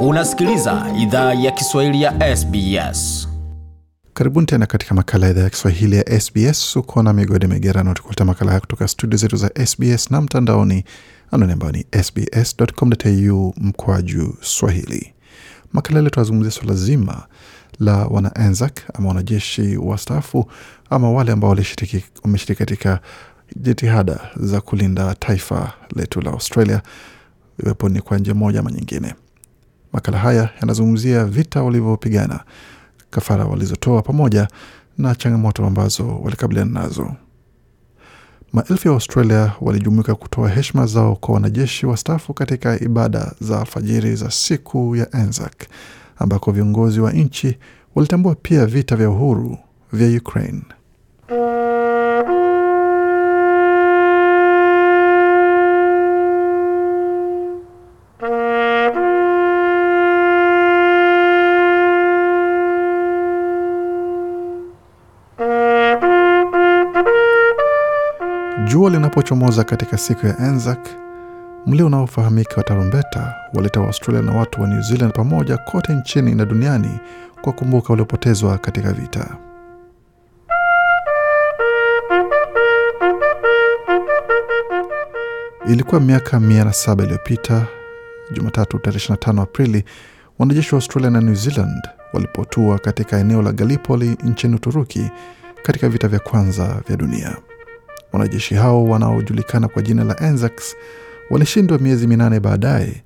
Unasikiliza idhaa ya Kiswahili ya SBS. Karibuni tena katika makala ya idhaa ya Kiswahili ya SBS. Uko na migode migerano, tukuleta makala haya kutoka studio zetu za SBS na mtandaoni, anwani ambayo ni sbs.com.au mkwaju swahili. Makala leo tunazungumzia swala zima la wana Anzac ama wanajeshi wastaafu ama wale ambao wameshiriki katika jitihada za kulinda taifa letu la Australia, iwepo ni kwa njia moja ama nyingine. Makala haya yanazungumzia vita walivyopigana, kafara walizotoa, pamoja na changamoto ambazo walikabiliana nazo. Maelfu ya Australia walijumuika kutoa heshima zao kwa wanajeshi wastaafu katika ibada za alfajiri za siku ya Anzac, ambako viongozi wa nchi walitambua pia vita vya uhuru vya Ukraine. Jua linapochomoza katika siku ya Anzac, mlio unaofahamika wa tarumbeta waleta Waaustralia na watu wa New Zealand pamoja kote nchini na duniani kwa kumbuka waliopotezwa katika vita. Ilikuwa miaka mia na saba iliyopita, Jumatatu tarehe 25 Aprili, wanajeshi wa Australia na New Zealand walipotua katika eneo la Gallipoli nchini Uturuki katika vita vya kwanza vya dunia. Wanajeshi hao wanaojulikana kwa jina la Anzacs walishindwa miezi minane baadaye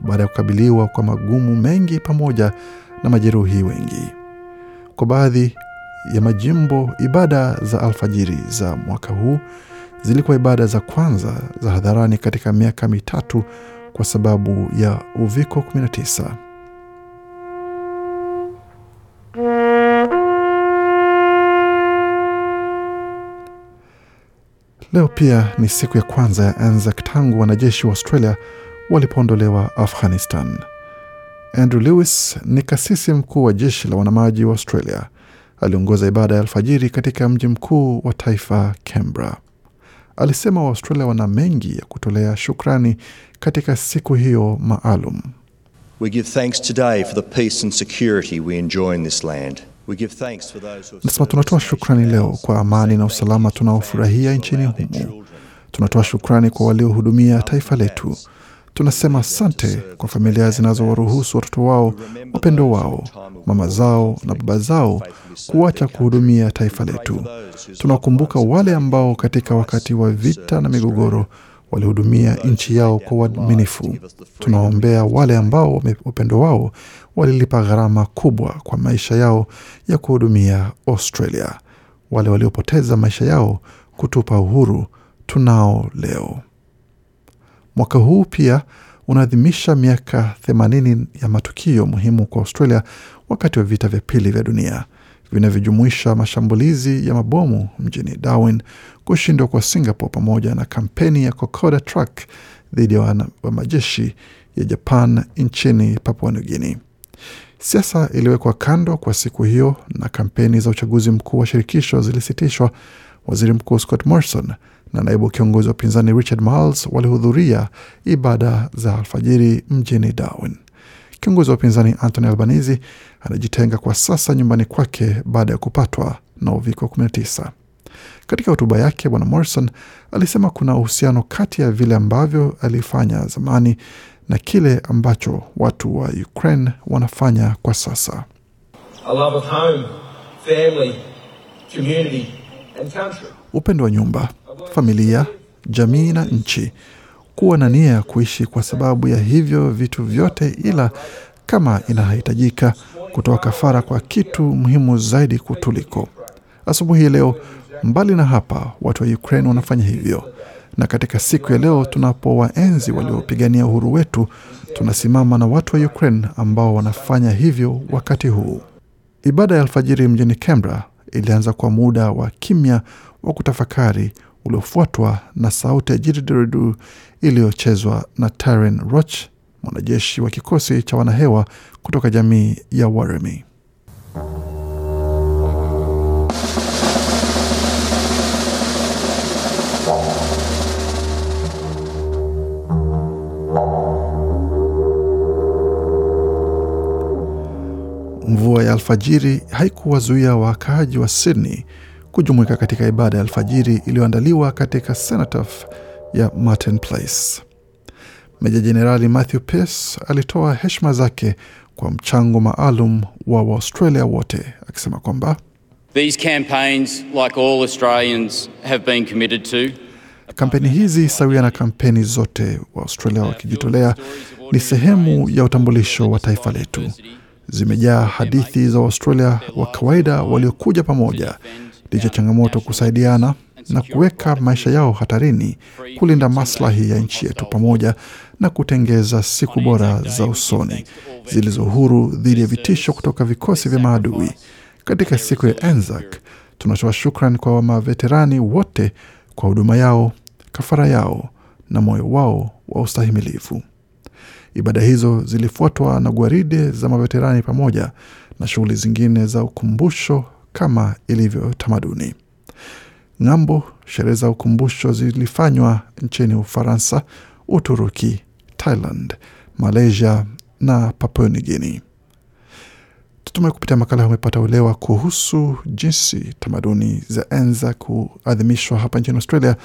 baada ya kukabiliwa kwa magumu mengi pamoja na majeruhi wengi. Kwa baadhi ya majimbo, ibada za alfajiri za mwaka huu zilikuwa ibada za kwanza za hadharani katika miaka mitatu kwa sababu ya uviko 19. Leo pia ni siku ya kwanza ya Anzac tangu wanajeshi wa Australia walipoondolewa Afghanistan. Andrew Lewis ni kasisi mkuu wa jeshi la wanamaji wa Australia. Aliongoza ibada ya alfajiri katika mji mkuu wa taifa Canberra. Alisema Waaustralia wana mengi ya kutolea shukrani katika siku hiyo maalum. We give thanks today for the peace and security we enjoy in this land. Nasema tunatoa shukrani leo kwa amani na usalama tunaofurahia nchini humu. Tunatoa shukrani kwa waliohudumia taifa letu. Tunasema asante kwa familia zinazowaruhusu watoto wao, wapendo wao, mama zao na baba zao kuacha kuhudumia taifa letu. Tunakumbuka wale ambao katika wakati wa vita na migogoro walihudumia nchi yao kwa uaminifu. Tunawaombea wale ambao upendo wao walilipa gharama kubwa kwa maisha yao ya kuhudumia Australia, wale waliopoteza maisha yao kutupa uhuru tunao leo. Mwaka huu pia unaadhimisha miaka 80 ya matukio muhimu kwa Australia wakati wa vita vya pili vya dunia vinavyojumuisha mashambulizi ya mabomu mjini Darwin, kushindwa kwa Singapore pamoja na kampeni ya Kokoda Truck dhidi ya wa majeshi ya Japan nchini Papua New Guinea. Siasa iliwekwa kando kwa siku hiyo na kampeni za uchaguzi mkuu wa shirikisho zilisitishwa. Waziri Mkuu Scott Morrison na naibu kiongozi wa upinzani Richard Marles walihudhuria ibada za alfajiri mjini Darwin. Kiongozi wa upinzani Anthony Albanese anajitenga kwa sasa nyumbani kwake baada ya kupatwa na uviko 19. Katika hotuba yake, Bwana Morrison alisema kuna uhusiano kati ya vile ambavyo alifanya zamani na kile ambacho watu wa Ukraine wanafanya kwa sasa. Home, family, upendo wa nyumba, familia, jamii na nchi kuwa na nia ya kuishi kwa sababu ya hivyo vitu vyote, ila kama inahitajika kutoa kafara kwa kitu muhimu zaidi kutuliko. Asubuhi leo, mbali na hapa, watu wa Ukraine wanafanya hivyo, na katika siku ya leo tunapowaenzi waliopigania uhuru wetu, tunasimama na watu wa Ukraine ambao wanafanya hivyo wakati huu. Ibada ya alfajiri mjini Canberra ilianza kwa muda wa kimya wa kutafakari uliofuatwa na sauti ya jididiridu iliyochezwa na Taryn Roch, mwanajeshi wa kikosi cha wanahewa kutoka jamii ya Waremi. Mvua ya alfajiri haikuwazuia wakaaji wa Sydney kujumuika katika ibada ya alfajiri iliyoandaliwa katika Cenotaph ya Martin Place. Meja Jenerali Matthew Pearce alitoa heshima zake kwa mchango maalum wa Waaustralia wote akisema kwamba These campaigns, like all Australians, have been committed to. kampeni hizi sawia na kampeni zote wa Australia wakijitolea ni sehemu ya utambulisho wa taifa letu. Zimejaa hadithi za Waustralia wa kawaida waliokuja pamoja licha changamoto kusaidiana na kuweka maisha yao hatarini kulinda maslahi ya nchi yetu pamoja na kutengeza siku bora za usoni zilizo huru dhidi ya vitisho kutoka vikosi vya maadui. Katika siku ya Anzac tunatoa shukran kwa maveterani wote kwa huduma yao, kafara yao na moyo wao wa ustahimilivu. Ibada hizo zilifuatwa na gwaride za maveterani pamoja na shughuli zingine za ukumbusho kama ilivyo tamaduni. Ng'ambo, sherehe za ukumbusho zilifanywa nchini Ufaransa, Uturuki, Thailand, Malaysia na Papua New Guinea. Tutumai kupitia makala umepata uelewa kuhusu jinsi tamaduni za enza kuadhimishwa hapa nchini Australia,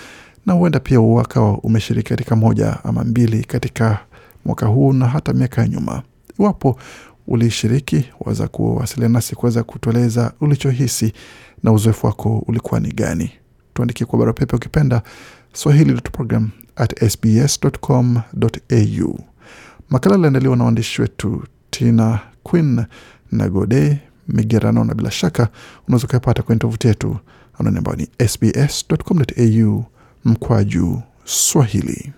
na huenda pia uwakawa umeshiriki katika moja ama mbili katika mwaka huu na hata miaka ya nyuma. Iwapo ulishiriki, waweza kuwasiliana nasi kuweza kutueleza ulichohisi na uzoefu wako ulikuwa ni gani. Tuandikie kwa barua pepe ukipenda swahili.program@sbs.com.au. Makala aliandaliwa na waandishi wetu Tina Quinn na Gode Migerano, na bila shaka unaweza ukayapata kwenye tovuti yetu anwani ambayo ni sbs.com.au mkwaju Swahili.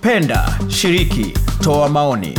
Penda, shiriki, toa maoni.